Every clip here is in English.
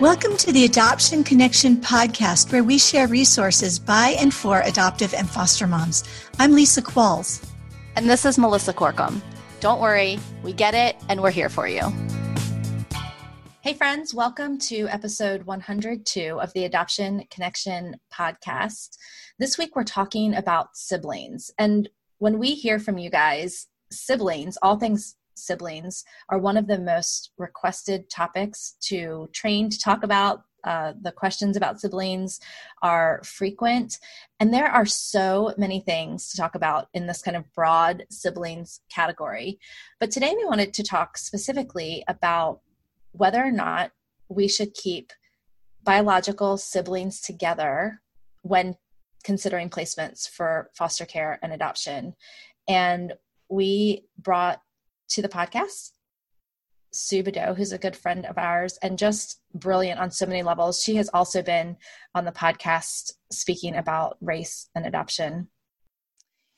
Welcome to the Adoption Connection podcast, where we share resources by and for adoptive and foster moms. I'm Lisa Qualls. And this is Melissa Corkum. Don't worry, we get it, and we're here for you. Hey, friends, welcome to episode 102 of the Adoption Connection podcast. This week, we're talking about siblings. And when we hear from you guys, siblings, all things siblings are one of the most requested topics to train to talk about. Uh, the questions about siblings are frequent, and there are so many things to talk about in this kind of broad siblings category. But today we wanted to talk specifically about whether or not we should keep biological siblings together when considering placements for foster care and adoption. And we brought to the podcast. Sue who's a good friend of ours and just brilliant on so many levels. She has also been on the podcast speaking about race and adoption.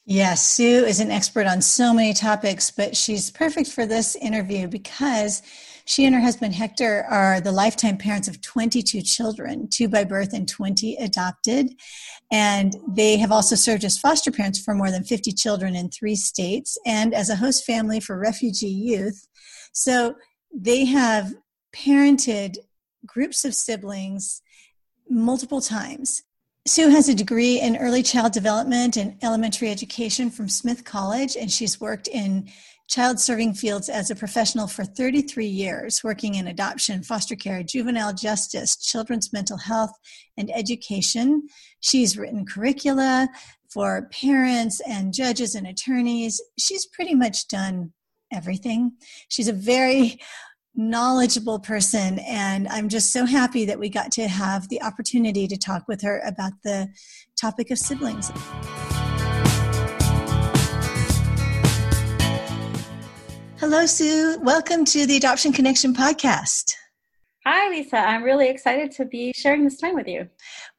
Yes, Sue is an expert on so many topics, but she's perfect for this interview because she and her husband Hector are the lifetime parents of 22 children, two by birth and 20 adopted. And they have also served as foster parents for more than 50 children in three states and as a host family for refugee youth. So they have parented groups of siblings multiple times. Sue has a degree in early child development and elementary education from Smith College, and she's worked in child serving fields as a professional for 33 years, working in adoption, foster care, juvenile justice, children's mental health, and education. She's written curricula for parents and judges and attorneys. She's pretty much done everything. She's a very knowledgeable person, and I'm just so happy that we got to have the opportunity to talk with her about the topic of siblings. Hello, Sue. Welcome to the Adoption Connection podcast. Hi, Lisa. I'm really excited to be sharing this time with you.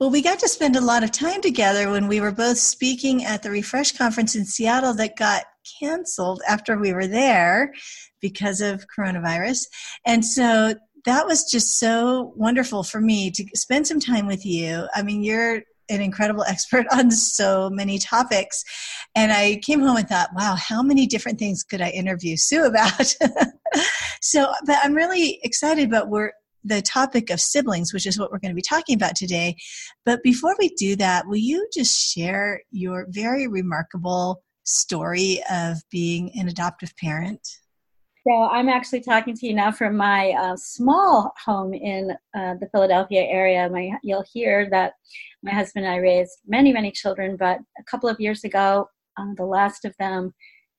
Well, we got to spend a lot of time together when we were both speaking at the Refresh conference in Seattle that got canceled after we were there because of coronavirus. And so that was just so wonderful for me to spend some time with you. I mean, you're an incredible expert on so many topics. And I came home and thought, wow, how many different things could I interview Sue about? so, but I'm really excited about where the topic of siblings, which is what we're going to be talking about today. But before we do that, will you just share your very remarkable story of being an adoptive parent? So I'm actually talking to you now from my uh, small home in uh, the Philadelphia area. My, you'll hear that my husband and I raised many, many children, but a couple of years ago, uh, the last of them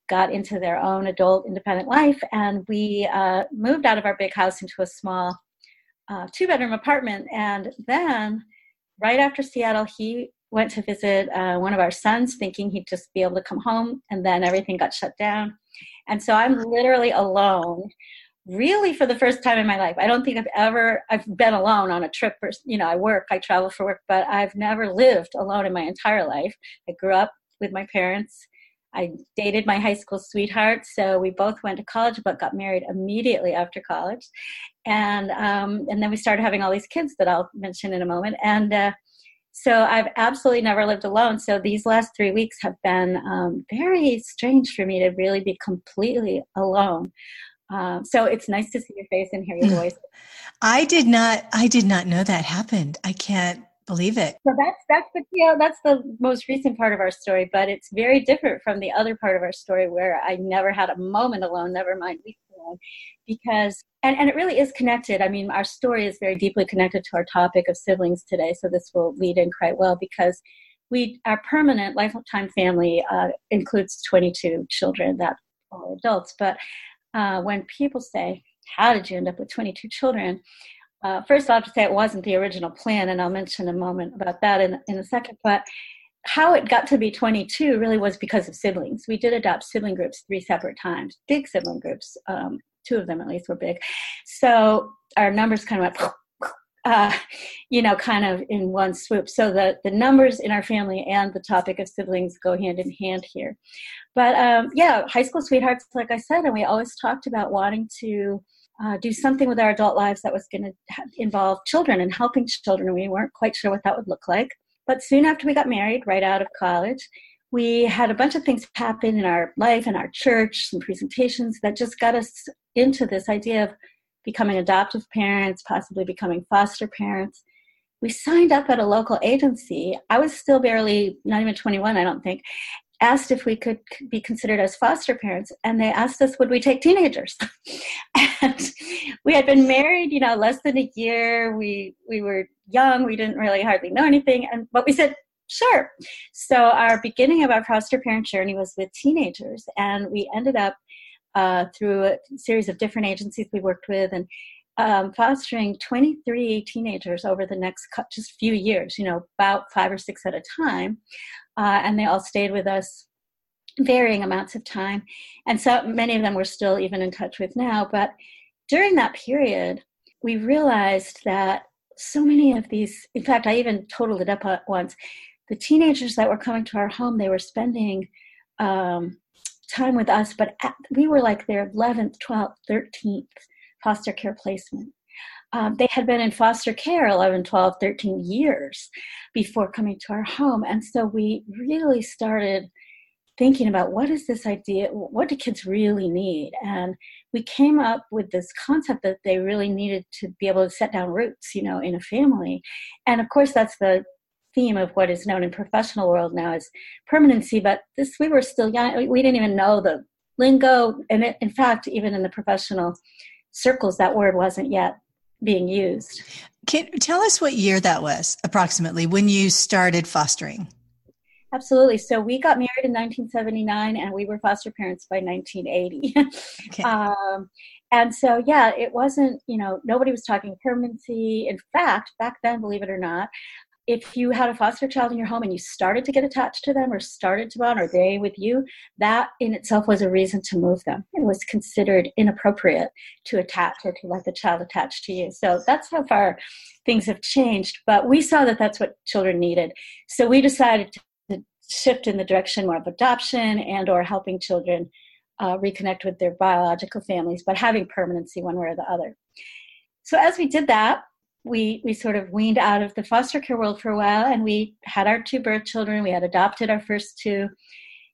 got into their own adult independent life, and we uh, moved out of our big house into a small uh, two bedroom apartment. And then, right after Seattle, he went to visit uh, one of our sons, thinking he'd just be able to come home, and then everything got shut down. And so I'm literally alone really for the first time in my life. I don't think I've ever I've been alone on a trip or you know, I work, I travel for work, but I've never lived alone in my entire life. I grew up with my parents. I dated my high school sweetheart, so we both went to college, but got married immediately after college, and um, and then we started having all these kids that I'll mention in a moment. And uh, so I've absolutely never lived alone. So these last three weeks have been um, very strange for me to really be completely alone. Um, so it's nice to see your face and hear your hmm. voice. I did not. I did not know that happened. I can't believe it. So that's that's the you know, that's the most recent part of our story, but it's very different from the other part of our story where I never had a moment alone. Never mind weeks alone, because and and it really is connected. I mean, our story is very deeply connected to our topic of siblings today. So this will lead in quite well because we our permanent lifetime family uh, includes 22 children that are adults, but uh, when people say, How did you end up with 22 children? Uh, first, I'll have to say it wasn't the original plan, and I'll mention a moment about that in, in a second. But how it got to be 22 really was because of siblings. We did adopt sibling groups three separate times, big sibling groups. Um, two of them at least were big. So our numbers kind of went uh, you know, kind of in one swoop. So the, the numbers in our family and the topic of siblings go hand in hand here. But um, yeah, high school sweethearts, like I said, and we always talked about wanting to uh, do something with our adult lives that was going to involve children and helping children. We weren't quite sure what that would look like. But soon after we got married, right out of college, we had a bunch of things happen in our life and our church, some presentations that just got us into this idea of becoming adoptive parents, possibly becoming foster parents. We signed up at a local agency. I was still barely, not even 21, I don't think, asked if we could be considered as foster parents and they asked us would we take teenagers? And we had been married you know less than a year. We we were young. We didn't really hardly know anything. And but we said sure. So our beginning of our foster parent journey was with teenagers and we ended up uh, through a series of different agencies we worked with and um, fostering 23 teenagers over the next just few years, you know, about five or six at a time. Uh, and they all stayed with us varying amounts of time. And so many of them we're still even in touch with now. But during that period, we realized that so many of these, in fact, I even totaled it up once. The teenagers that were coming to our home, they were spending um, time with us, but at, we were like their 11th, 12th, 13th foster care placement. Um, they had been in foster care 11, 12, 13 years before coming to our home. And so we really started thinking about what is this idea, what do kids really need? And we came up with this concept that they really needed to be able to set down roots, you know, in a family. And of course, that's the theme of what is known in professional world now as permanency. But this, we were still young. We didn't even know the lingo. And it, in fact, even in the professional circles, that word wasn't yet being used. Can tell us what year that was approximately when you started fostering? Absolutely. So we got married in 1979 and we were foster parents by 1980. Okay. um, and so, yeah, it wasn't, you know, nobody was talking permanency. In fact, back then, believe it or not, if you had a foster child in your home and you started to get attached to them or started to bond or they with you, that in itself was a reason to move them. It was considered inappropriate to attach or to let the child attach to you. So that's how far things have changed. But we saw that that's what children needed. So we decided to shift in the direction more of adoption and or helping children uh, reconnect with their biological families, but having permanency one way or the other. So as we did that, we we sort of weaned out of the foster care world for a while and we had our two birth children. We had adopted our first two.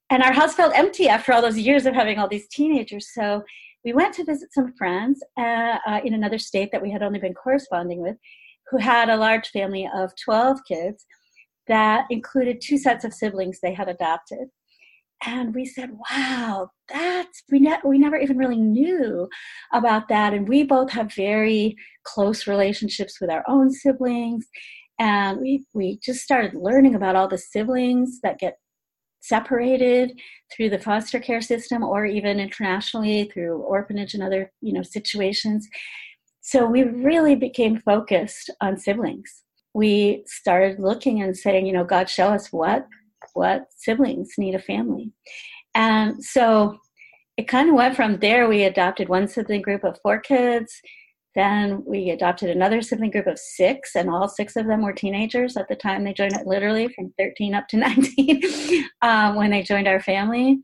And our house felt empty after all those years of having all these teenagers. So we went to visit some friends uh, uh, in another state that we had only been corresponding with who had a large family of 12 kids that included two sets of siblings they had adopted and we said wow that's we, ne- we never even really knew about that. And we both have very close relationships with our own siblings and we we just started learning about all the siblings that get separated through the foster care system or even internationally through orphanage and other you know situations. So we really became focused on siblings. We started looking and saying you know god show us what what siblings need a family. And so it kind of went from there. We adopted one sibling group of four kids. Then we adopted another sibling group of six, and all six of them were teenagers at the time they joined, literally from 13 up to 19 um, when they joined our family.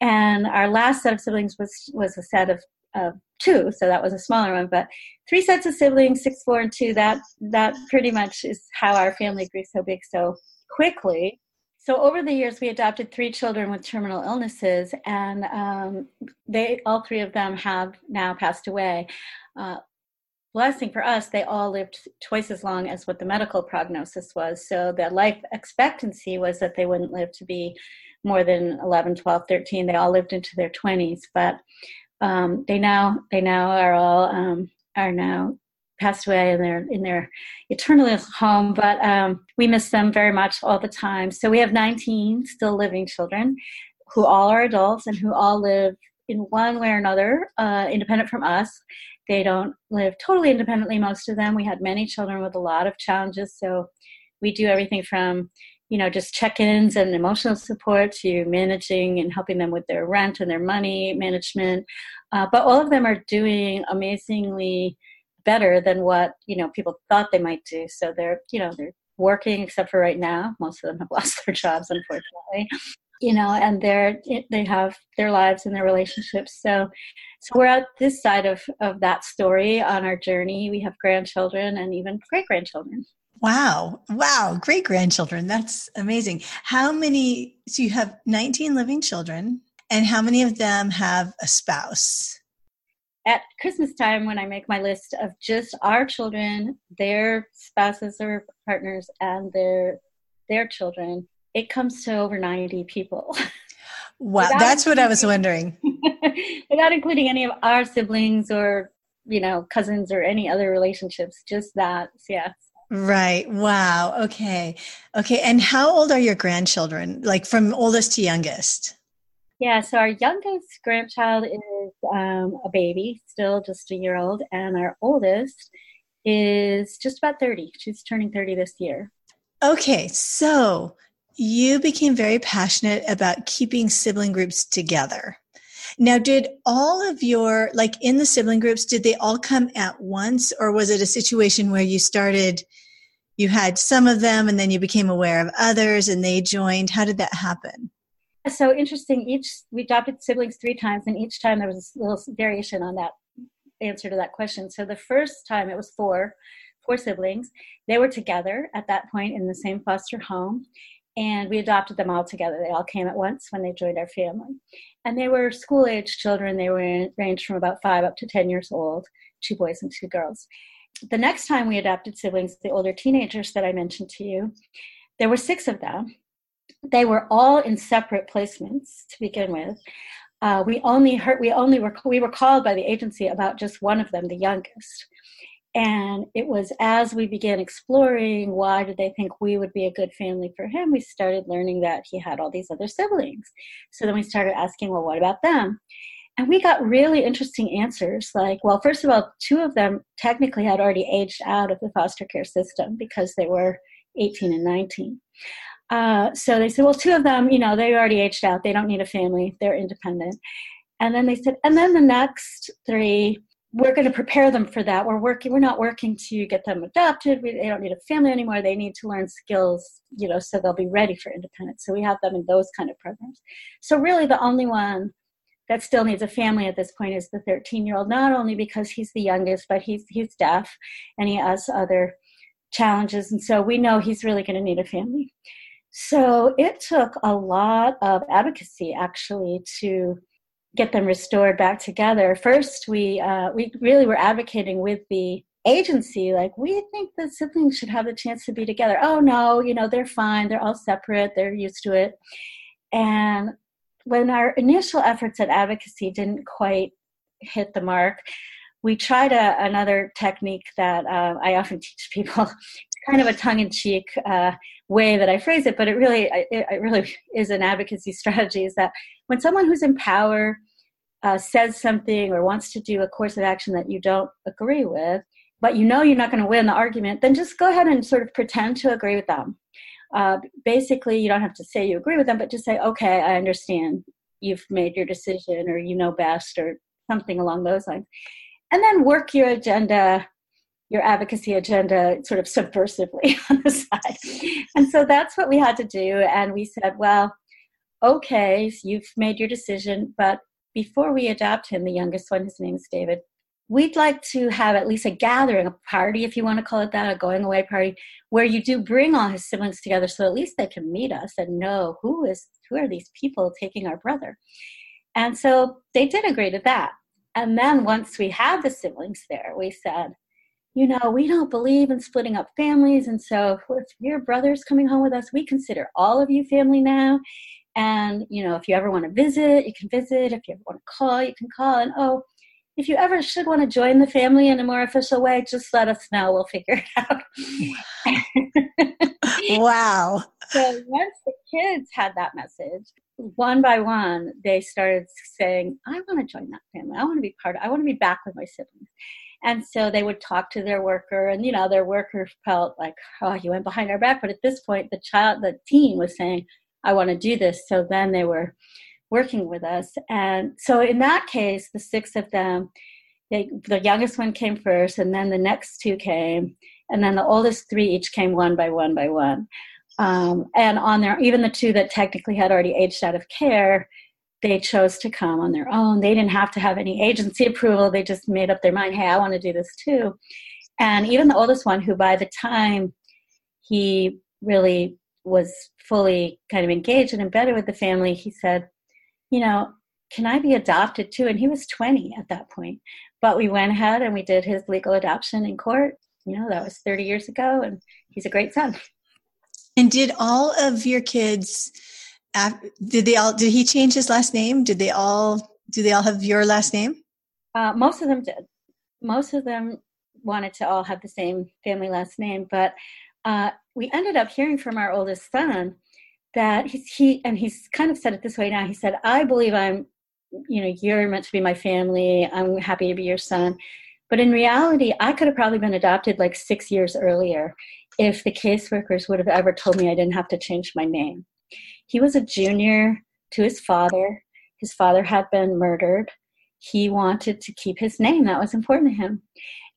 And our last set of siblings was, was a set of, of two, so that was a smaller one. But three sets of siblings, six, four, and two, that, that pretty much is how our family grew so big so quickly. So over the years, we adopted three children with terminal illnesses, and um, they all three of them have now passed away. Uh, blessing for us, they all lived twice as long as what the medical prognosis was. So the life expectancy was that they wouldn't live to be more than 11, 12, 13. They all lived into their 20s, but um, they now they now are all um, are now passed away and they're in their eternal home, but um, we miss them very much all the time. So we have 19 still living children who all are adults and who all live in one way or another, uh, independent from us. They don't live totally independently, most of them. We had many children with a lot of challenges, so we do everything from you know just check-ins and emotional support to managing and helping them with their rent and their money management uh, but all of them are doing amazingly better than what you know people thought they might do. So they're you know they're working except for right now. Most of them have lost their jobs, unfortunately. you know, and they're they have their lives and their relationships. So, so we're at this side of of that story on our journey. We have grandchildren and even great grandchildren. Wow. Wow. Great grandchildren. That's amazing. How many? So you have 19 living children, and how many of them have a spouse? At Christmas time, when I make my list of just our children, their spouses or partners, and their their children, it comes to over 90 people. Wow, that's what I was wondering. without including any of our siblings or, you know, cousins or any other relationships, just that. Yeah. Right. Wow. Okay. Okay. And how old are your grandchildren? Like from oldest to youngest? Yeah. So our youngest grandchild is um, a baby, still just a year old, and our oldest is just about 30. She's turning 30 this year. Okay. So you became very passionate about keeping sibling groups together. Now, did all of your, like in the sibling groups, did they all come at once, or was it a situation where you started, you had some of them and then you became aware of others and they joined? How did that happen? So interesting. Each, we adopted siblings three times, and each time there was a little variation on that answer to that question. So the first time it was four, four siblings. They were together at that point in the same foster home and we adopted them all together. They all came at once when they joined our family. And they were school age children. They were ranged from about five up to 10 years old, two boys and two girls. The next time we adopted siblings, the older teenagers that I mentioned to you, there were six of them. They were all in separate placements to begin with. Uh, we only heard, we only were, we were called by the agency about just one of them, the youngest. And it was as we began exploring why did they think we would be a good family for him, we started learning that he had all these other siblings. So then we started asking, well, what about them? And we got really interesting answers like, well, first of all, two of them technically had already aged out of the foster care system because they were 18 and 19. Uh, so they said, well, two of them, you know, they already aged out. They don't need a family. They're independent. And then they said, and then the next three, we're going to prepare them for that. We're working. We're not working to get them adopted. We, they don't need a family anymore. They need to learn skills, you know, so they'll be ready for independence. So we have them in those kind of programs. So really, the only one that still needs a family at this point is the 13 year old. Not only because he's the youngest, but he's he's deaf and he has other challenges, and so we know he's really going to need a family. So it took a lot of advocacy actually to get them restored back together. First, we uh, we really were advocating with the agency, like we think the siblings should have the chance to be together. Oh no, you know they're fine. They're all separate. They're used to it. And when our initial efforts at advocacy didn't quite hit the mark, we tried a, another technique that uh, I often teach people. Kind of a tongue-in-cheek uh, way that I phrase it, but it really, it, it, really is an advocacy strategy. Is that when someone who's in power uh, says something or wants to do a course of action that you don't agree with, but you know you're not going to win the argument, then just go ahead and sort of pretend to agree with them. Uh, basically, you don't have to say you agree with them, but just say, okay, I understand. You've made your decision, or you know best, or something along those lines. And then work your agenda your advocacy agenda sort of subversively on the side. And so that's what we had to do. And we said, well, okay, you've made your decision, but before we adopt him, the youngest one, his name is David, we'd like to have at least a gathering, a party, if you want to call it that, a going away party, where you do bring all his siblings together so at least they can meet us and know who is who are these people taking our brother. And so they did agree to that. And then once we had the siblings there, we said, you know, we don't believe in splitting up families. And so if your brother's coming home with us, we consider all of you family now. And, you know, if you ever want to visit, you can visit. If you ever want to call, you can call. And oh, if you ever should want to join the family in a more official way, just let us know. We'll figure it out. wow. So once the kids had that message, one by one, they started saying, I want to join that family. I want to be part of I want to be back with my siblings. And so they would talk to their worker, and you know, their worker felt like, oh, you went behind our back. But at this point, the child, the teen was saying, I want to do this. So then they were working with us. And so in that case, the six of them, they, the youngest one came first, and then the next two came, and then the oldest three each came one by one by one. Um, and on there, even the two that technically had already aged out of care, they chose to come on their own. They didn't have to have any agency approval. They just made up their mind, hey, I want to do this too. And even the oldest one, who by the time he really was fully kind of engaged and embedded with the family, he said, you know, can I be adopted too? And he was 20 at that point. But we went ahead and we did his legal adoption in court. You know, that was 30 years ago, and he's a great son. And did all of your kids did they all did he change his last name? Did they all do they all have your last name? Uh, most of them did. Most of them wanted to all have the same family last name, but uh, we ended up hearing from our oldest son that he's, he and he's kind of said it this way now. He said, "I believe I'm, you know, you're meant to be my family. I'm happy to be your son." But in reality, I could have probably been adopted like six years earlier if the caseworkers would have ever told me I didn't have to change my name. He was a junior to his father. His father had been murdered. He wanted to keep his name, that was important to him.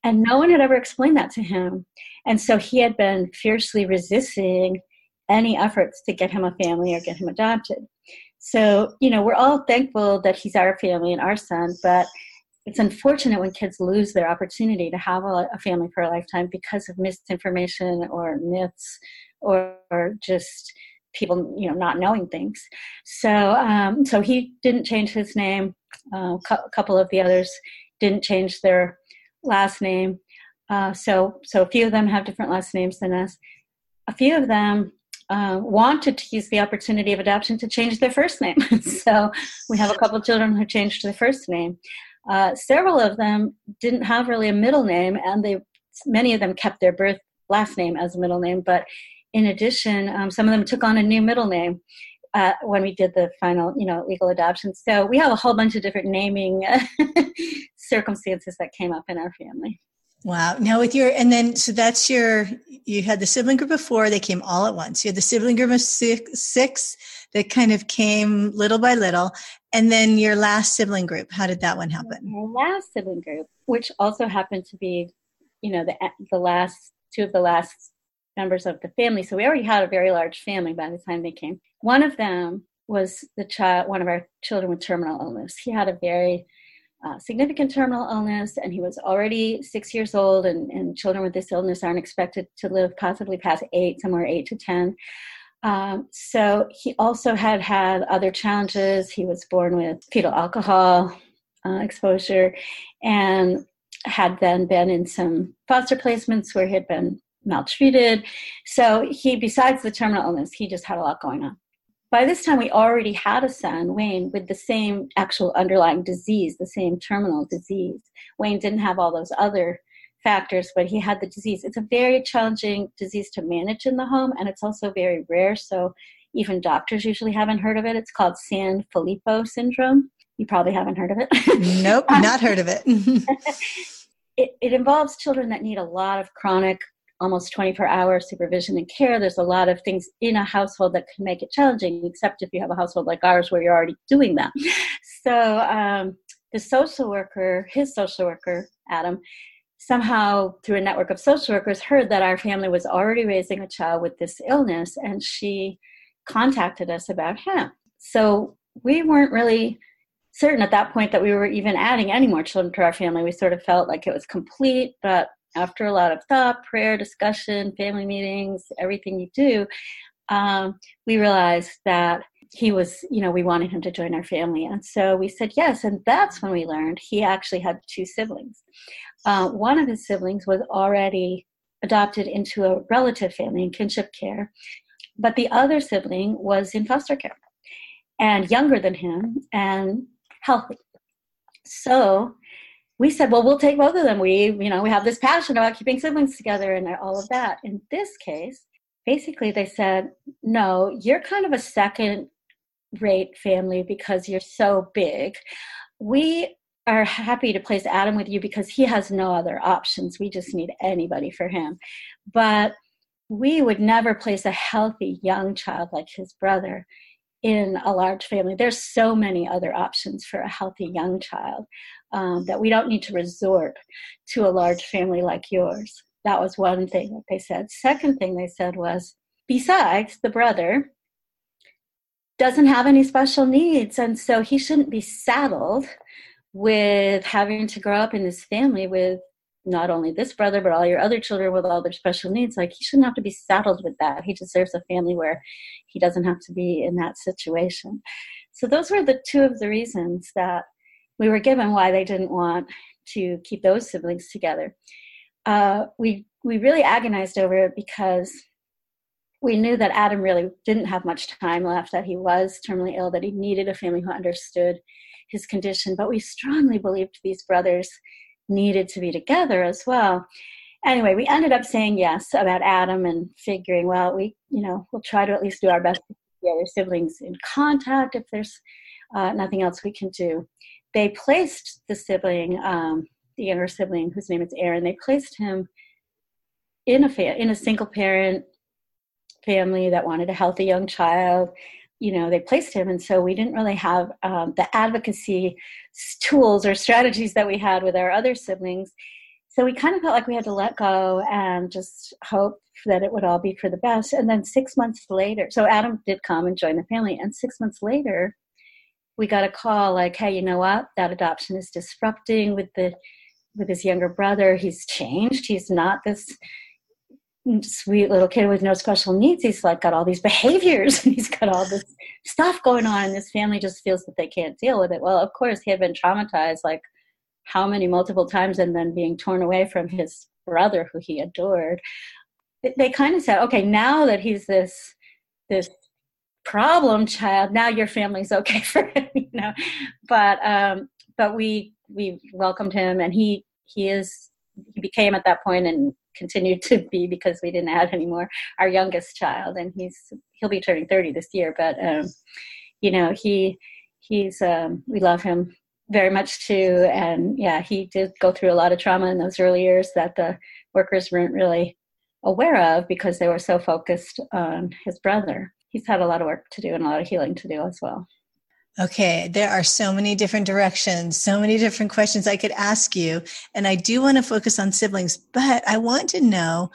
And no one had ever explained that to him. And so he had been fiercely resisting any efforts to get him a family or get him adopted. So, you know, we're all thankful that he's our family and our son, but it's unfortunate when kids lose their opportunity to have a, family for a lifetime because of misinformation or myths or, or just people you know not knowing things. So um, so he didn't change his name. Uh, a couple of the others didn't change their last name. Uh, so so a few of them have different last names than us. A few of them uh, wanted to use the opportunity of adoption to change their first name. So we have a couple of children who changed their first name. Uh, several of them didn't have really a middle name, and they many of them kept their birth last name as a middle name. But in addition, um, some of them took on a new middle name. Uh, when we did the final, you know, legal adoption. So we have a whole bunch of different naming circumstances that came up in our family. Wow. Now with your, and then, so that's your, you had the sibling group of four, they came all at once. You had the sibling group of six, six that kind of came little by little. And then your last sibling group, how did that one happen? My last sibling group, which also happened to be, you know, the the last two of the last members of the family. So we already had a very large family by the time they came. One of them was the child, one of our children with terminal illness. He had a very uh, significant terminal illness, and he was already six years old. And, and children with this illness aren't expected to live possibly past eight, somewhere eight to ten. Um, so he also had had other challenges. He was born with fetal alcohol uh, exposure and had then been in some foster placements where he had been maltreated. So he, besides the terminal illness, he just had a lot going on. By this time, we already had a son, Wayne, with the same actual underlying disease, the same terminal disease. Wayne didn't have all those other factors, but he had the disease. It's a very challenging disease to manage in the home, and it's also very rare. So even doctors usually haven't heard of it. It's called Sanfilippo syndrome. You probably haven't heard of it. nope, not heard of it. it. It involves children that need a lot of chronic, almost 24 hour supervision and care. There's a lot of things in a household that can make it challenging, except if you have a household like ours where you're already doing that. So um, the social worker, his social worker, Adam, somehow through a network of social workers heard that our family was already raising a child with this illness and she contacted us about him so we weren't really certain at that point that we were even adding any more children to our family we sort of felt like it was complete but after a lot of thought prayer discussion family meetings everything you do um, we realized that he was, you know, we wanted him to join our family. And so we said yes. And that's when we learned he actually had two siblings. Uh, one of his siblings was already adopted into a relative family in kinship care, but the other sibling was in foster care and younger than him and healthy. So we said, well, we'll take both of them. We, you know, we have this passion about keeping siblings together and all of that. In this case, basically they said, no, you're kind of a second rate family because you're so big. We are happy to place Adam with you because he has no other options. We just need anybody for him. But we would never place a healthy young child like his brother in a large family. There's so many other options for a healthy young child um, that we don't need to resort to a large family like yours. That was one thing that they said. Second thing they said was, besides the brother doesn't have any special needs and so he shouldn't be saddled with having to grow up in this family with not only this brother but all your other children with all their special needs like he shouldn't have to be saddled with that he deserves a family where he doesn't have to be in that situation so those were the two of the reasons that we were given why they didn't want to keep those siblings together uh, we we really agonized over it because we knew that Adam really didn't have much time left, that he was terminally ill, that he needed a family who understood his condition. But we strongly believed these brothers needed to be together as well. Anyway, we ended up saying yes about Adam and figuring, well, we, you know, we'll try to at least do our best to keep the other siblings in contact if there's uh, nothing else we can do. They placed the sibling, um, the younger sibling, whose name is Aaron, they placed him in a fa- in a single parent family that wanted a healthy young child. You know they placed him and so we didn't really have um, the advocacy tools or strategies that we had with our other siblings. So we kind of felt like we had to let go and just hope that it would all be for the best. And then six months later so adam did come and join the family and six months later we got a call like hey you know what? That adoption is disrupting with the with his younger brother. He's changed. He's not this sweet little kid with no special needs. He's like got all these behaviors. And he's got all this stuff going on and this family just feels that they can't deal with it. Well of course he had been traumatized like how many multiple times and then being torn away from his brother who he adored. They kind of said okay now that he's this this problem child now your family's okay for him you know? But um but we we welcomed him and he he is he became at that point and continued to be because we didn't have anymore our youngest child and he's he'll be turning 30 this year but um you know he he's um we love him very much too and yeah he did go through a lot of trauma in those early years that the workers weren't really aware of because they were so focused on his brother he's had a lot of work to do and a lot of healing to do as well Okay, there are so many different directions, so many different questions I could ask you. And I do want to focus on siblings, but I want to know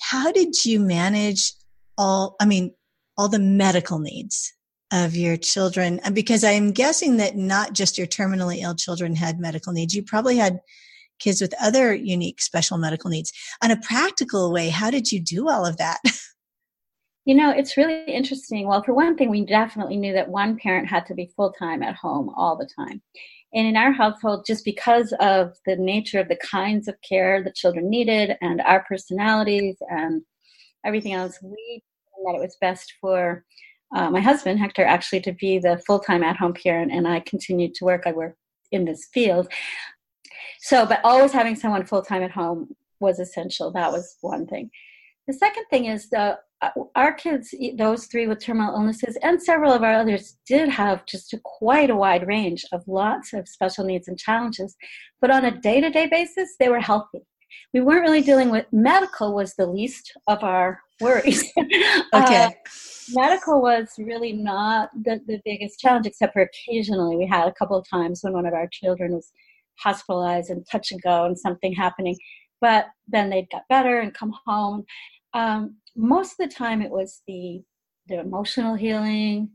how did you manage all, I mean, all the medical needs of your children? Because I'm guessing that not just your terminally ill children had medical needs. You probably had kids with other unique special medical needs. On a practical way, how did you do all of that? You know, it's really interesting. Well, for one thing, we definitely knew that one parent had to be full time at home all the time. And in our household, just because of the nature of the kinds of care the children needed and our personalities and everything else, we that it was best for uh, my husband, Hector, actually to be the full time at home parent. And I continued to work. I work in this field. So, but always having someone full time at home was essential. That was one thing. The second thing is the our kids, those three with terminal illnesses, and several of our others, did have just a, quite a wide range of lots of special needs and challenges. But on a day to day basis, they were healthy. We weren't really dealing with medical was the least of our worries. okay. Uh, medical was really not the, the biggest challenge, except for occasionally we had a couple of times when one of our children was hospitalized and touch and go and something happening. But then they'd get better and come home. Um, most of the time it was the the emotional healing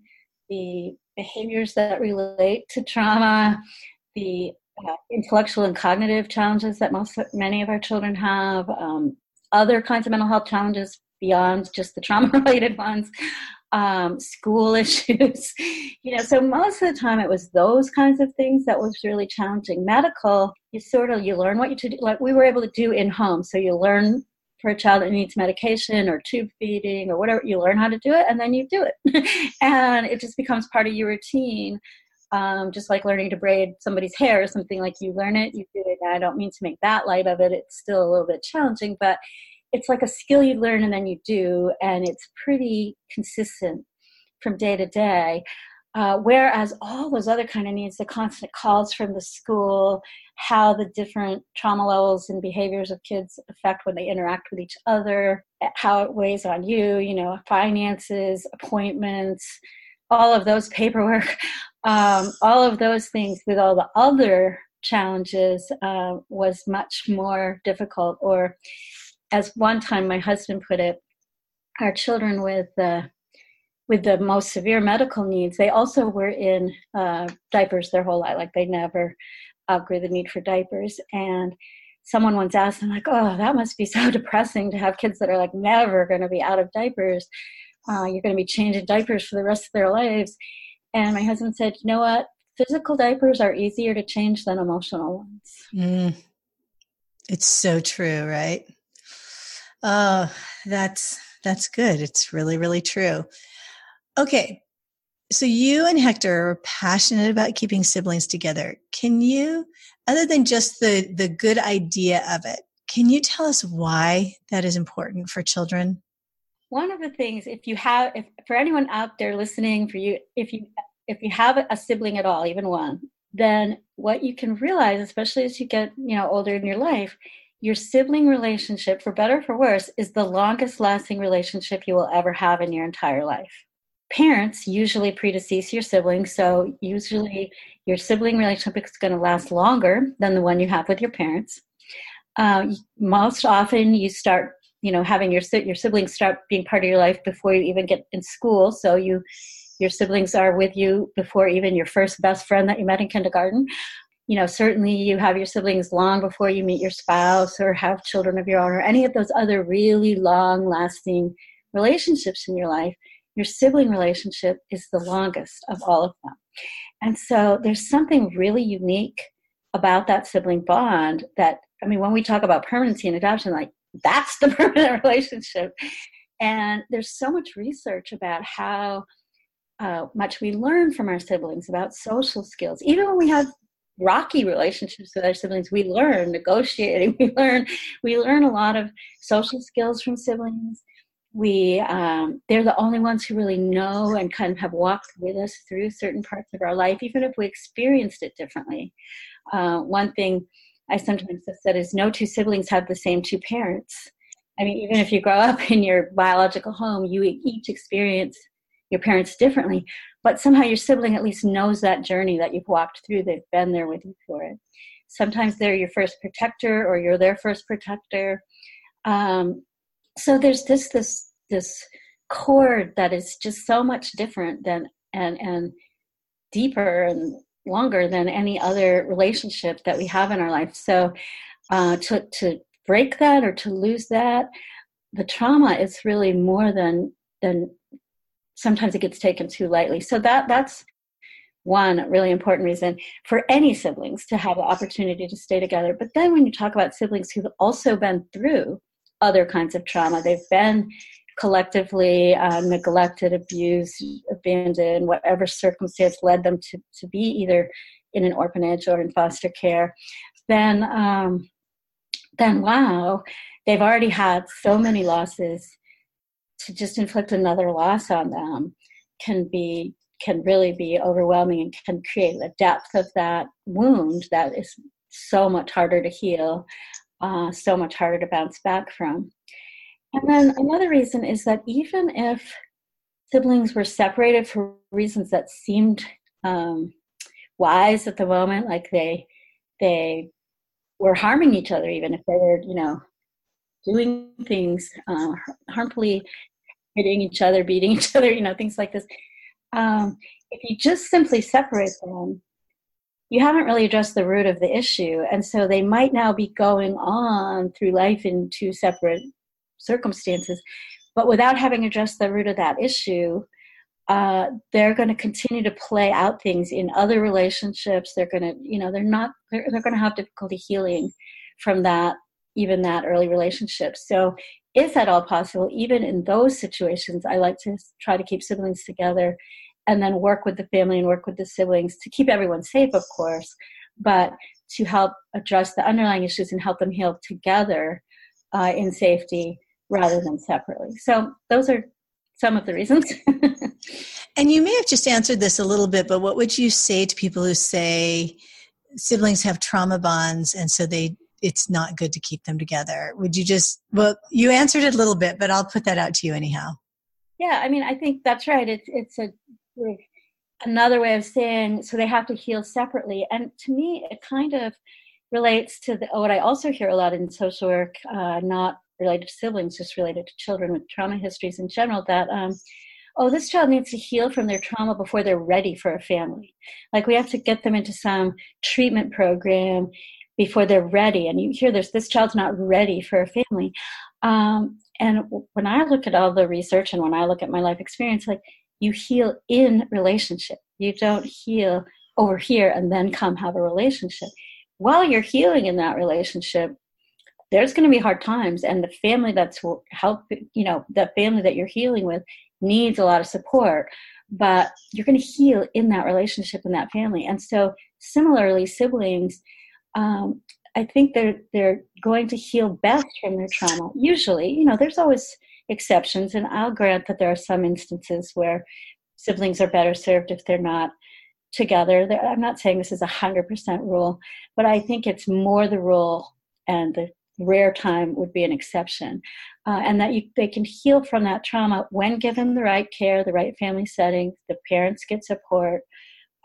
the behaviors that relate to trauma the uh, intellectual and cognitive challenges that most many of our children have um, other kinds of mental health challenges beyond just the trauma related ones um, school issues you know so most of the time it was those kinds of things that was really challenging. Medical you sort of you learn what you to do like we were able to do in home. So you learn for a child that needs medication or tube feeding or whatever, you learn how to do it and then you do it. and it just becomes part of your routine. Um, just like learning to braid somebody's hair or something like you learn it, you do it. And I don't mean to make that light of it. It's still a little bit challenging, but it's like a skill you learn and then you do, and it's pretty consistent from day to day. Uh, whereas all those other kind of needs, the constant calls from the school, how the different trauma levels and behaviors of kids affect when they interact with each other, how it weighs on you, you know, finances, appointments, all of those paperwork, um, all of those things with all the other challenges uh, was much more difficult. Or, as one time my husband put it, our children with the with the most severe medical needs, they also were in uh, diapers their whole life. Like they never outgrew the need for diapers. And someone once asked them, like, "Oh, that must be so depressing to have kids that are like never going to be out of diapers. Uh, you're going to be changing diapers for the rest of their lives." And my husband said, "You know what? Physical diapers are easier to change than emotional ones." Mm. It's so true, right? Oh, that's that's good. It's really, really true. Okay. So you and Hector are passionate about keeping siblings together. Can you, other than just the, the good idea of it, can you tell us why that is important for children? One of the things, if you have, if for anyone out there listening, for you, if you if you have a sibling at all, even one, then what you can realize, especially as you get you know older in your life, your sibling relationship, for better for worse, is the longest lasting relationship you will ever have in your entire life. Parents usually predecease your siblings, so usually your sibling relationship is going to last longer than the one you have with your parents. Uh, most often, you start, you know, having your your siblings start being part of your life before you even get in school. So you, your siblings are with you before even your first best friend that you met in kindergarten you know, certainly you have your siblings long before you meet your spouse or have children of your own or any of those other really long lasting relationships in your life. Your sibling relationship is the longest of all of them. And so there's something really unique about that sibling bond that, I mean, when we talk about permanency and adoption, like that's the permanent relationship. And there's so much research about how uh, much we learn from our siblings about social skills. Even when we have rocky relationships with our siblings we learn negotiating we learn we learn a lot of social skills from siblings we um, they're the only ones who really know and kind of have walked with us through certain parts of our life even if we experienced it differently. Uh, one thing i sometimes have said is no two siblings have the same two parents. I mean even if you grow up in your biological home you each experience your parents differently but somehow your sibling at least knows that journey that you've walked through. They've been there with you for it. Sometimes they're your first protector or you're their first protector. Um, so there's this this this cord that is just so much different than and and deeper and longer than any other relationship that we have in our life so uh, to to break that or to lose that the trauma is really more than than sometimes it gets taken too lightly. So that that's one really important reason for any siblings to have the opportunity to stay together. But then when you talk about siblings who've also been through other kinds of trauma, they've been collectively uh, neglected, abused, abandoned, whatever circumstance led them to, to be either in an orphanage or in foster care, then um, then wow, they've already had so many losses to just inflict another loss on them can be can really be overwhelming and can create a depth of that wound that is so much harder to heal, uh, so much harder to bounce back from. And then another reason is that even if siblings were separated for reasons that seemed um, wise at the moment, like they they were harming each other, even if they were, you know, doing things uh, harmfully, hitting each other, beating each other, you know, things like this. Um, if you just simply separate them, you haven't really addressed the root of the issue. And so they might now be going on through life in two separate circumstances. But without having addressed the root of that issue, uh, they're going to continue to play out things in other relationships. They're going to, you know, they're not, they're, they're going to have difficulty healing from that even that early relationship. So, if at all possible, even in those situations, I like to try to keep siblings together and then work with the family and work with the siblings to keep everyone safe, of course, but to help address the underlying issues and help them heal together uh, in safety rather than separately. So, those are some of the reasons. and you may have just answered this a little bit, but what would you say to people who say siblings have trauma bonds and so they it's not good to keep them together. Would you just, well, you answered it a little bit, but I'll put that out to you anyhow. Yeah, I mean, I think that's right. It's, it's a, another way of saying, so they have to heal separately. And to me, it kind of relates to the, what I also hear a lot in social work, uh, not related to siblings, just related to children with trauma histories in general, that um, oh, this child needs to heal from their trauma before they're ready for a family. Like we have to get them into some treatment program before they're ready. And you hear this, this child's not ready for a family. Um, and when I look at all the research and when I look at my life experience, like you heal in relationship. You don't heal over here and then come have a relationship. While you're healing in that relationship, there's going to be hard times and the family that's help you know the family that you're healing with needs a lot of support but you're going to heal in that relationship in that family. And so similarly siblings um, i think they're they're going to heal best from their trauma usually. You know there's always exceptions and i'll grant that there are some instances where siblings are better served if they're not together. I'm not saying this is a 100% rule but i think it's more the rule and the rare time would be an exception, uh, and that you, they can heal from that trauma when given the right care, the right family setting, the parents get support.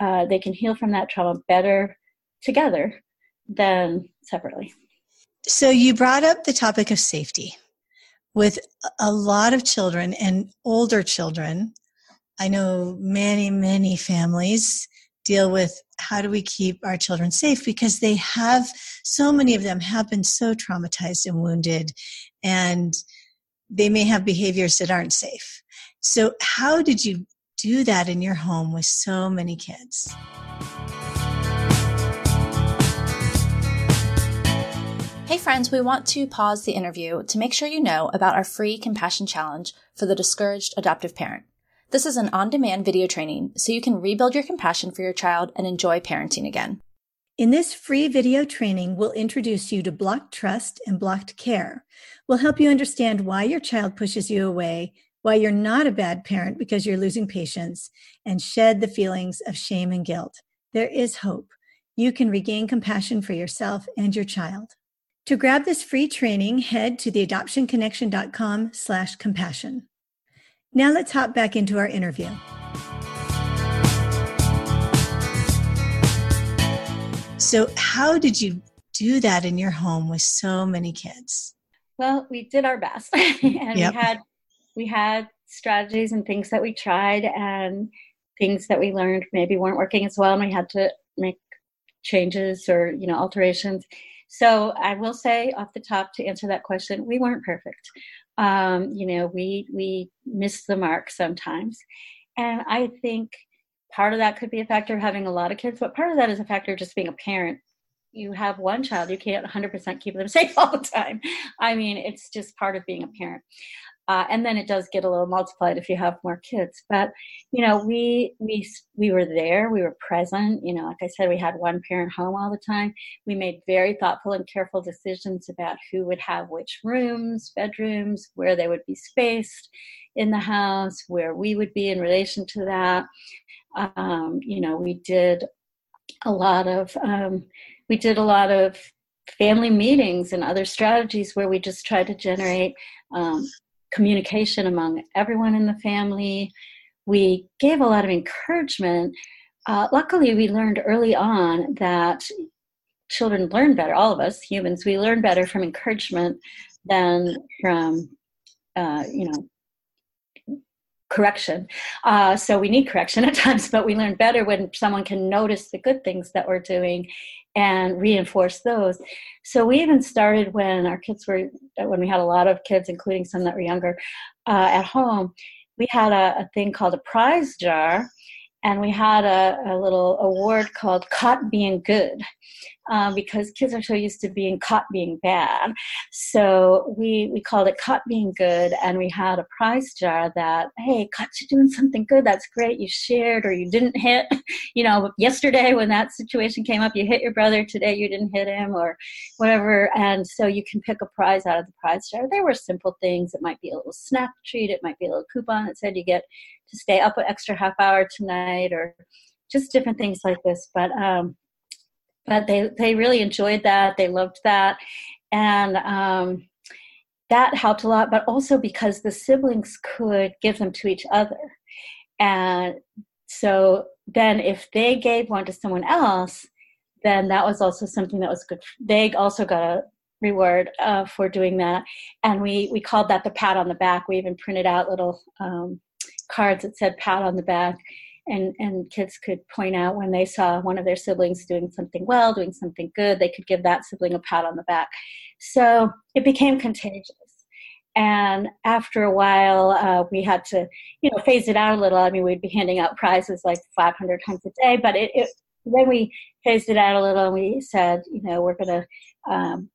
Uh, they can heal from that trauma better together than separately. So, you brought up the topic of safety. With a lot of children and older children, I know many, many families deal with how do we keep our children safe because they have so many of them have been so traumatized and wounded and they may have behaviors that aren't safe so how did you do that in your home with so many kids Hey friends, we want to pause the interview to make sure you know about our free compassion challenge for the discouraged adoptive parent. This is an on demand video training so you can rebuild your compassion for your child and enjoy parenting again. In this free video training, we'll introduce you to blocked trust and blocked care. We'll help you understand why your child pushes you away, why you're not a bad parent because you're losing patience, and shed the feelings of shame and guilt. There is hope. You can regain compassion for yourself and your child. To grab this free training, head to theadoptionconnection.com slash compassion. Now let's hop back into our interview. So, how did you do that in your home with so many kids? Well, we did our best, and yep. we had we had strategies and things that we tried, and things that we learned maybe weren't working as well, and we had to make changes or you know alterations. So I will say off the top to answer that question, we weren't perfect um, you know we we miss the mark sometimes. And i think part of that could be a factor of having a lot of kids but part of that is a factor of just being a parent. You have one child you can't 100% keep them safe all the time. I mean it's just part of being a parent uh, and then it does get a little multiplied if you have more kids. But you know we we we were there. We were present. You know like i said we had one parent home all the time. We made very thoughtful and careful decisions about who would have which rooms bedrooms where they would be spaced in the house where we would be in relation to that. Um, you know we did a lot of um, we did a lot of family meetings and other strategies where we just tried to generate um, communication among everyone in the family. We gave a lot of encouragement. Uh, luckily, we learned early on that children learn better, all of us humans, we learn better from encouragement than from, uh, you know, correction. Uh, so we need correction at times, but we learn better when someone can notice the good things that we're doing and reinforce those. So we even started when our kids were, when we had a lot of kids, including some that were younger, uh, at home. We had a, a thing called a prize jar, and we had a, a little award called Caught Being Good um, because kids are so used to being caught being bad. So we, we called it Caught Being Good, and we had a prize jar that, hey, caught you doing something good. That's great. You shared or you didn't hit. You know, yesterday when that situation came up, you hit your brother. Today you didn't hit him or whatever. And so you can pick a prize out of the prize jar. There were simple things. It might be a little snack treat. It might be a little coupon that said you get to stay up an extra half hour tonight or just different things like this. But um, but they they really enjoyed that. They loved that, and um, that helped a lot. But also because the siblings could give them to each other, and so then if they gave one to someone else, then that was also something that was good. They also got a reward uh, for doing that. And we, we called that the pat on the back. We even printed out little um, cards that said pat on the back. And, and kids could point out when they saw one of their siblings doing something well, doing something good, they could give that sibling a pat on the back. So it became contagious. And after a while, uh, we had to, you know, phase it out a little. I mean, we'd be handing out prizes like 500 times a day, but it, it then we phased it out a little and we said, you know, we're going to, um,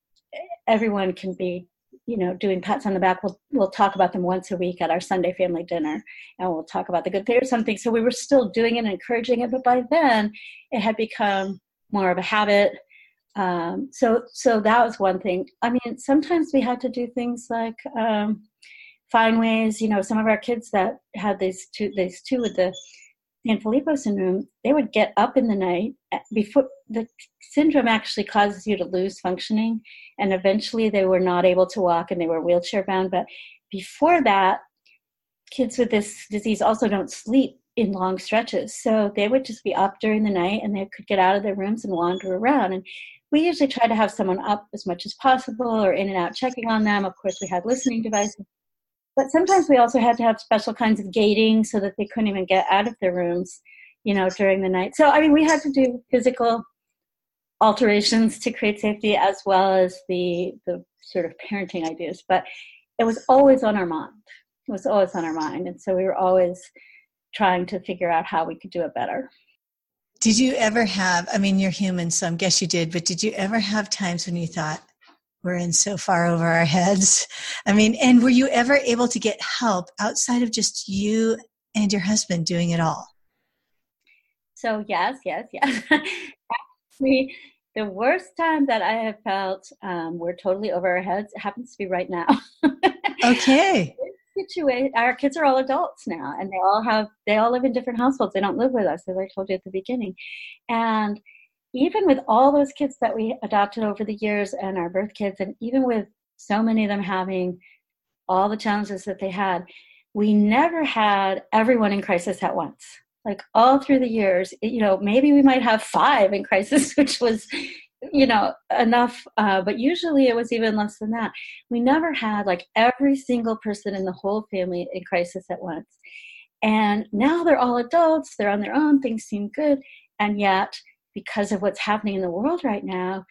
everyone can be, you know, doing pats on the back. We'll, we'll talk about them once a week at our Sunday family dinner and we'll talk about the good thing or something. So we were still doing it and encouraging it, but by then it had become more of a habit. Um, so, so that was one thing. I mean, sometimes we had to do things like, um, find ways, you know, some of our kids that had these two, these two with the Sanfilippo syndrome, they would get up in the night eh, before the syndrome actually causes you to lose functioning, and eventually they were not able to walk and they were wheelchair bound. But before that, kids with this disease also don't sleep in long stretches, so they would just be up during the night and they could get out of their rooms and wander around. And we usually try to have someone up as much as possible or in and out checking on them. Of course, we had listening devices but sometimes we also had to have special kinds of gating so that they couldn't even get out of their rooms, you know, during the night. So, I mean, we had to do physical alterations to create safety as well as the, the sort of parenting ideas. But it was always on our mind. It was always on our mind. And so we were always trying to figure out how we could do it better. Did you ever have, I mean, you're human, so I guess you did, but did you ever have times when you thought, we're in so far over our heads. I mean, and were you ever able to get help outside of just you and your husband doing it all? So, yes, yes, yes. Actually, the worst time that I have felt um, we're totally over our heads it happens to be right now. okay. Situation. Our kids are all adults now, and they all have they all live in different households. They don't live with us, as I told you at the beginning, and even with all those kids that we adopted over the years and our birth kids, and even with so many of them having all the challenges that they had, we never had everyone in crisis at once. Like all through the years, you know, maybe we might have five in crisis, which was, you know, enough. Uh, but usually it was even less than that. We never had like every single person in the whole family in crisis at once. And now they're all adults, they're on their own, things seem good. And yet, because of what's happening in the world right now,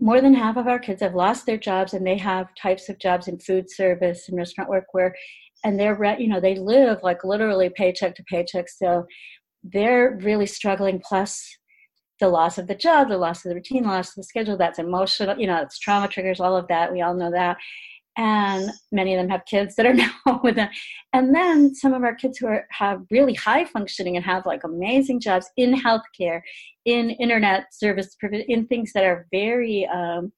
more than half of our kids have lost their jobs and they have types of jobs in food service and restaurant work where and they're you know they live like literally paycheck to paycheck. So they're really struggling plus the loss of the job the loss of the routine loss of the schedule that's emotional you know it's trauma triggers all of that we all know that and many of them have kids that are now with them. And then some of our kids who are, have really high functioning and have like amazing jobs in healthcare in internet service in things that are very um,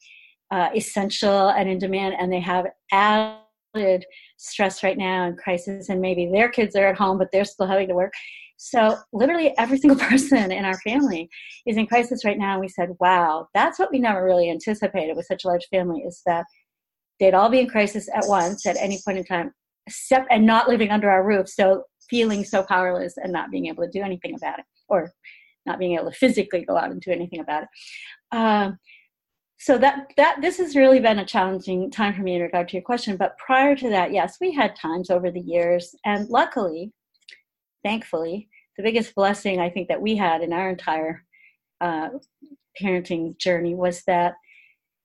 uh, essential and in demand and they have added stress right now and crisis and maybe their kids are at home but they're still having to work. So literally every single person in our family is in crisis right now and we said wow that's what we never really anticipated with such a large family is that they'd all be in crisis at once at any point in time, except and not living under our roof. So feeling so powerless and not being able to do anything about it, or not being able to physically go out and do anything about it. Um, so that that this has really been a challenging time for me in regard to your question. But prior to that, yes, we had times over the years, and luckily, thankfully, the biggest blessing I think that we had in our entire uh, parenting journey was that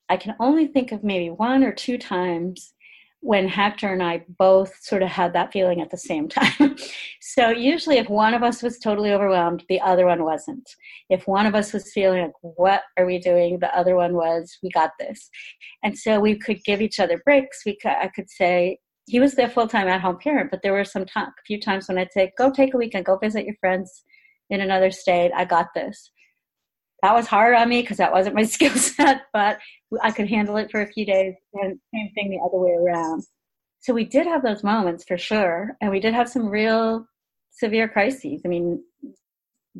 I can only think of maybe one or two times when Hector and I both sort of had that feeling at the same time. so usually, if one of us was totally overwhelmed, the other one wasn't. If one of us was feeling like, what are we doing? The other one was, we got this. And so we could give each other breaks. We could, I could say, he was the full time at home parent, but there were some time, a few times when I'd say, go take a weekend, go visit your friends in another state. I got this that was hard on me because that wasn't my skill set, but I could handle it for a few days. And same thing the other way around. So we did have those moments for sure. And we did have some real severe crises. I mean,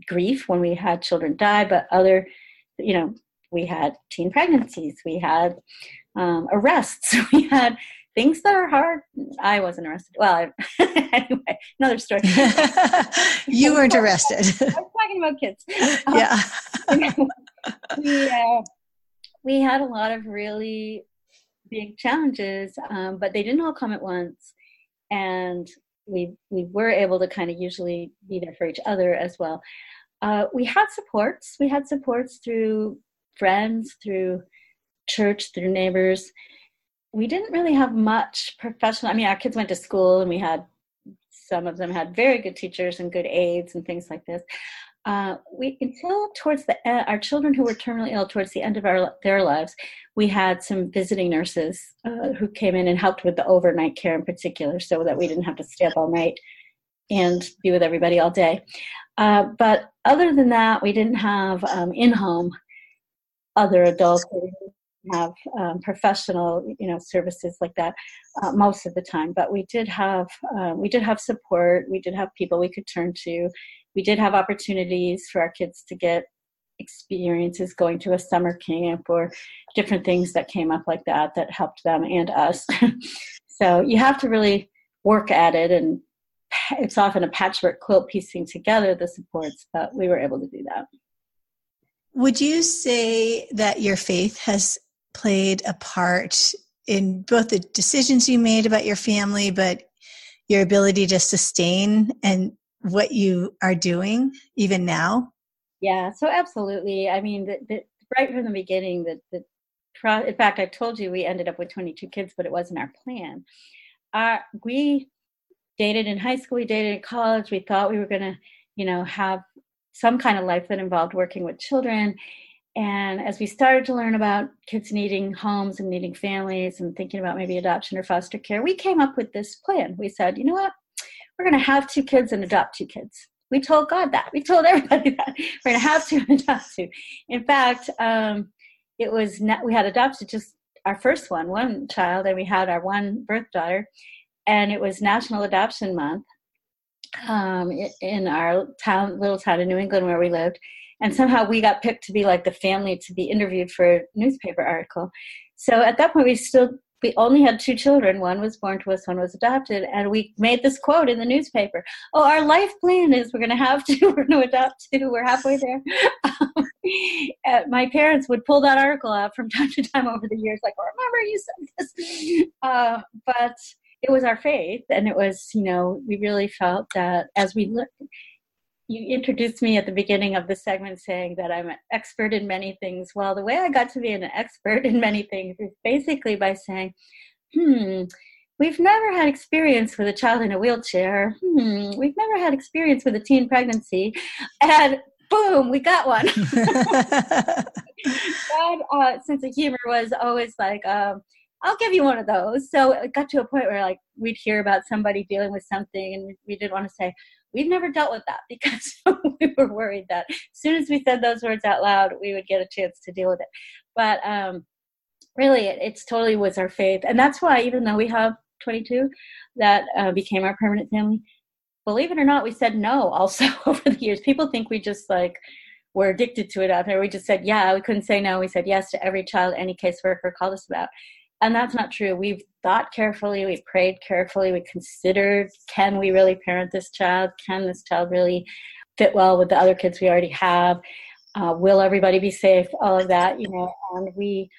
grief when we had children die, but other, you know, we had teen pregnancies, we had um, arrests, we had things that are hard. I wasn't arrested. Well, I, anyway, another story. you weren't arrested. I was talking about kids. Yeah. Um, we, uh, we had a lot of really big challenges, um, but they didn't all come at once. And we, we were able to kind of usually be there for each other as well. Uh, we had supports. We had supports through friends, through church, through neighbors. We didn't really have much professional. I mean, our kids went to school and we had some of them had very good teachers and good aides and things like this. Uh, we until towards the end, our children who were terminally ill towards the end of our their lives, we had some visiting nurses uh, who came in and helped with the overnight care in particular, so that we didn't have to stay up all night and be with everybody all day. Uh, but other than that, we didn't have um, in-home other adults. Have um, professional, you know, services like that uh, most of the time. But we did have uh, we did have support. We did have people we could turn to. We did have opportunities for our kids to get experiences going to a summer camp or different things that came up like that that helped them and us. so you have to really work at it and it's often a patchwork quilt piecing together the supports, but we were able to do that. Would you say that your faith has played a part in both the decisions you made about your family, but your ability to sustain and what you are doing even now? Yeah, so absolutely. I mean, the, the, right from the beginning, the, the in fact, I told you we ended up with 22 kids, but it wasn't our plan. Uh, we dated in high school, we dated in college. We thought we were going to, you know, have some kind of life that involved working with children. And as we started to learn about kids needing homes and needing families and thinking about maybe adoption or foster care, we came up with this plan. We said, you know what? We're going to have two kids and adopt two kids. We told God that. We told everybody that. We're going to have two and adopt two. In fact, um, it was not, we had adopted just our first one, one child, and we had our one birth daughter and it was National Adoption Month um, in our town, little town in New England where we lived. And somehow we got picked to be like the family to be interviewed for a newspaper article. So at that point, we still we only had two children. One was born to us, one was adopted, and we made this quote in the newspaper. Oh, our life plan is we're going to have two, we're going to adopt two. We're halfway there. uh, my parents would pull that article out from time to time over the years, like, "Remember you said this," uh, but it was our faith and it was you know we really felt that as we look you introduced me at the beginning of the segment saying that i'm an expert in many things. Well the way i got to be an expert in many things is basically by saying hmm we've never had experience with a child in a wheelchair. Hmm we've never had experience with a teen pregnancy. And boom we got one. That uh, sense of humor was always like um, I'll give you one of those. So it got to a point where like we'd hear about somebody dealing with something and we didn't want to say, we've never dealt with that because we were worried that as soon as we said those words out loud, we would get a chance to deal with it. But um, really, it, it's totally was our faith. And that's why, even though we have 22 that uh, became our permanent family, believe it or not, we said no also over the years. People think we just like, were addicted to it out there. We just said, yeah, we couldn't say no. We said yes to every child any caseworker called us about and that's not true. We've thought carefully. We prayed carefully. We considered can we really parent this child? Can this child really fit well with the other kids we already have? Uh, will everybody be safe? All of that you know and we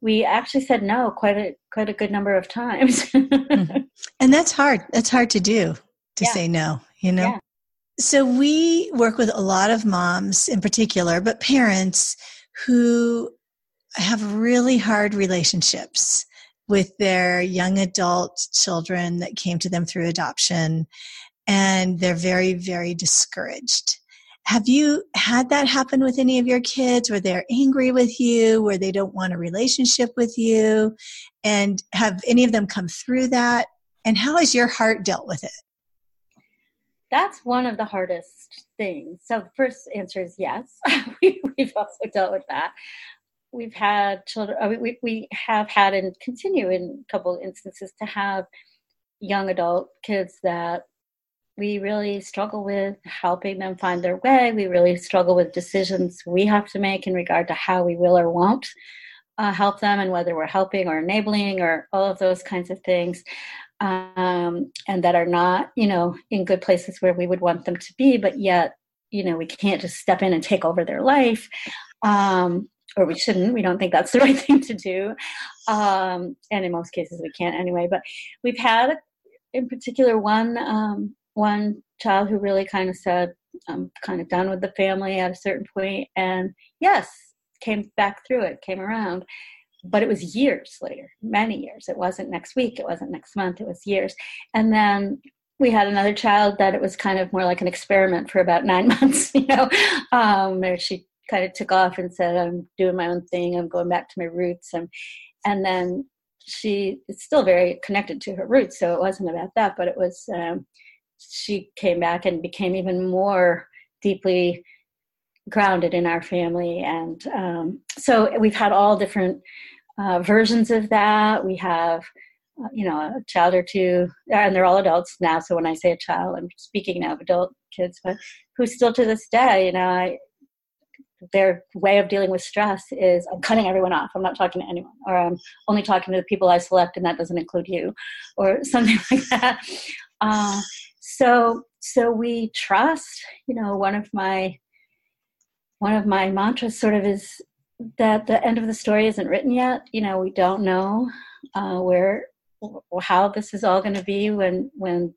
we actually said no quite a quite a good number of times. Mm-hmm. and that's hard. That's hard to do to yeah. say no you know? Yeah. so we work with a lot of moms in particular but parents who have really hard relationships with their young adult children that came to them through adoption and they're very very discouraged. Have you had that happen with any of your kids where they're angry with you where they don't want a relationship with you? And have any of them come through that? And how has your heart dealt with it? That's one of the hardest things. So first answer is yes. We, have also dealt with that we've had children uh, we, we have had and continue in a couple instances to have young adult kids that we really struggle with helping them find their way. We really struggle with decisions we have to make in regard to how we will or won't uh, help them and whether we're helping or enabling or all of those kinds of things um, and that are not you know in good places where we would want them to be but yet you know we can't just step in and take over their life. Um, or we shouldn't. We don't think that's the right thing to do. Um, and in most cases, we can't anyway. But we've had, in particular, one um, one child who really kind of said, "I'm kind of done with the family" at a certain point, and yes, came back through it, came around. But it was years later, many years. It wasn't next week. It wasn't next month. It was years. And then we had another child that it was kind of more like an experiment for about nine months, you know, um, where she kind of took off and said, I'm doing my own thing, I'm going back to my roots. And, and then she is still very connected to her roots, so it wasn't about that, but it was, um, she came back and became even more deeply grounded in our family. And um, so we've had all different uh, versions of that. We have uh, you know, a child or two, and they're all adults now. So when I say a child, I'm speaking now of adult kids, but who still to this day, you know, I, their way of dealing with stress is I'm cutting everyone off. I'm not talking to anyone, or I'm only talking to the people I select, and that doesn't include you, or something like that. Uh, so, so we trust. You know, one of my one of my mantras sort of is that the end of the story isn't written yet. You know, we don't know uh, where how this is all going to be when when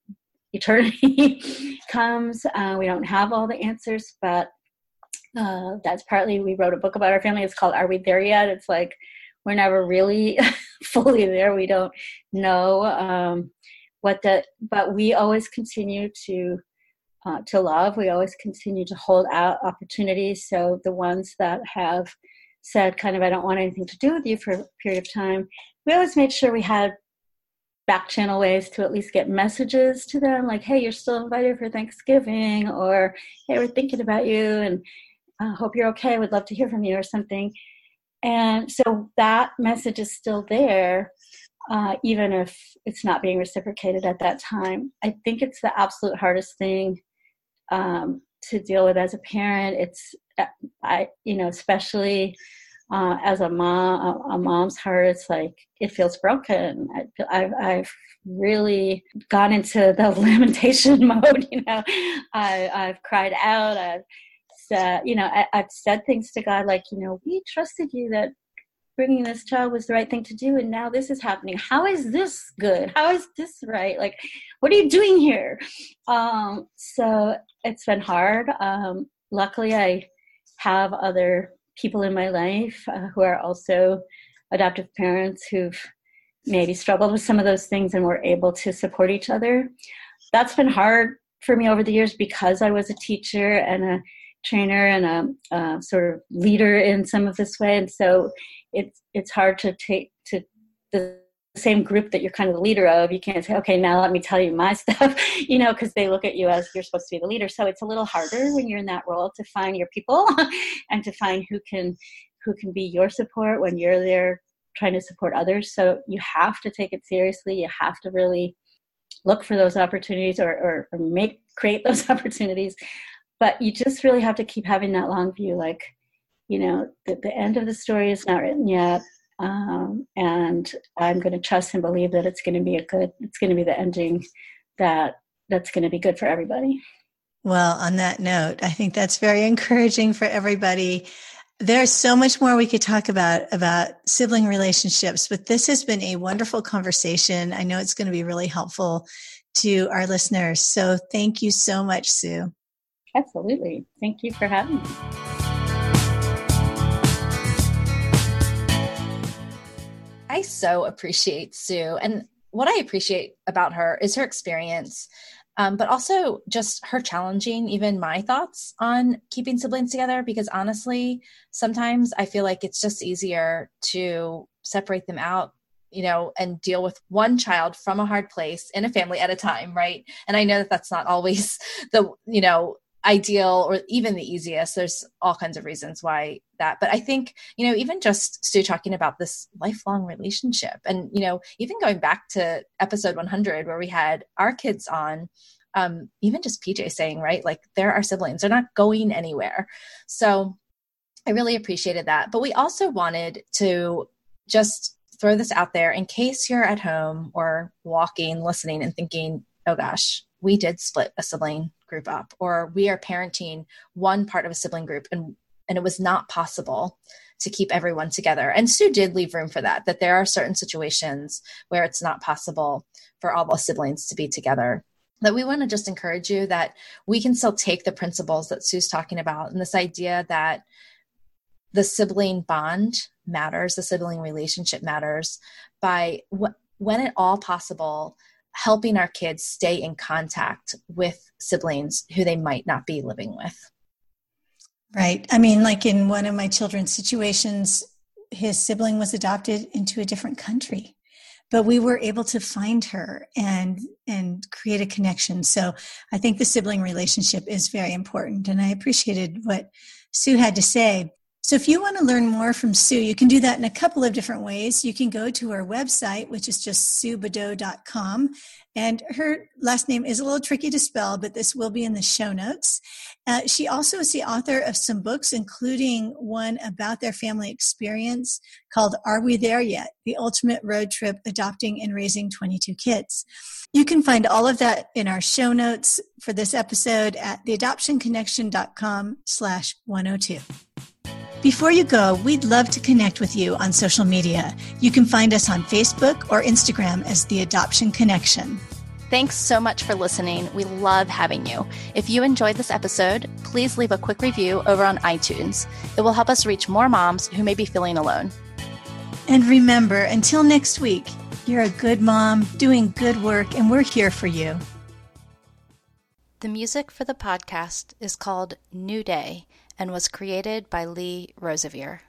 eternity comes. Uh, we don't have all the answers, but uh, that's partly we wrote a book about our family. It's called "Are We There Yet?" It's like we're never really fully there. We don't know um, what the, but we always continue to uh, to love. We always continue to hold out opportunities. So the ones that have said, kind of, I don't want anything to do with you for a period of time, we always made sure we had back channel ways to at least get messages to them like hey you're still invited for thanksgiving or hey we're thinking about you and i hope you're okay I would love to hear from you or something and so that message is still there uh, even if it's not being reciprocated at that time i think it's the absolute hardest thing um, to deal with as a parent it's uh, i you know especially uh, as a mom, a, a, mom's heart, it's like it feels broken. I, have I've really gone into the lamentation mode. You know, I, I've cried out. I've said, you know, I, I've said things to God like, you know, we trusted you that bringing this child was the right thing to do and now this is happening. How is this good? How is this right? Like what are you doing here? Um, so it's been hard. Um, luckily i have other people in my life uh, who are also adoptive parents who've maybe struggled with some of those things and were able to support each other. That's been hard for me over the years because I was a teacher and a trainer and a, a sort of leader in some of this way, and so it's it's hard to take to the same group that you're kind of the leader of, you can't say, okay, now let me tell you my stuff, you know, because they look at you as you're supposed to be the leader. So it's a little harder when you're in that role to find your people and to find who can who can be your support when you're there trying to support others. So you have to take it seriously. You have to really look for those opportunities or, or, or make create those opportunities. But you just really have to keep having that long view, like, you know, the, the end of the story is not written yet um, and I'm going to trust and believe that it's going to be a good. It's going to be the ending that that's going to be good for everybody. Well, on that note, I think that's very encouraging for everybody. There's so much more we could talk about about sibling relationships, but this has been a wonderful conversation. I know it's going to be really helpful to our listeners. So thank you so much, Sue. Absolutely. Thank you for having me. I so appreciate Sue. And what I appreciate about her is her experience, um, but also just her challenging even my thoughts on keeping siblings together. Because honestly, sometimes I feel like it's just easier to separate them out you know and deal with one child from a hard place in a family at a time right and i know that that's not always the you know ideal or even the easiest. There's all kinds of reasons why that. But I think, you know, even just Sue talking about this lifelong relationship and, you know, even going back to episode 100 where we had our kids on, um, even just PJ saying, right, like they're our siblings, they're not going anywhere. So I really appreciated that. But we also wanted to just throw this out there in case you're at home or walking, listening, and thinking, oh gosh, we did split a sibling group up or we are parenting one part of a sibling group and and it was not possible to keep everyone together. And Sue did leave room for that, that there are certain situations where it's not possible for all the siblings to be together. That we want to just encourage you that we can still take the principles that Sue's talking about and this idea that the sibling bond matters, the sibling relationship matters by wh- when at all possible, helping our kids stay in contact with siblings who they might not be living with. Right. I mean, like in one of my children's situations, his sibling was adopted into a different country but we were able to find her and and create a connection so i think the sibling relationship is very important and i appreciated what sue had to say so, if you want to learn more from Sue, you can do that in a couple of different ways. You can go to her website, which is just suebadeau.com. And her last name is a little tricky to spell, but this will be in the show notes. Uh, she also is the author of some books, including one about their family experience called Are We There Yet? The Ultimate Road Trip Adopting and Raising 22 Kids. You can find all of that in our show notes for this episode at theadoptionconnection.com slash 102. Before you go, we'd love to connect with you on social media. You can find us on Facebook or Instagram as The Adoption Connection. Thanks so much for listening. We love having you. If you enjoyed this episode, please leave a quick review over on iTunes. It will help us reach more moms who may be feeling alone. And remember, until next week, you're a good mom doing good work, and we're here for you. The music for the podcast is called New Day and was created by Lee Rosevere.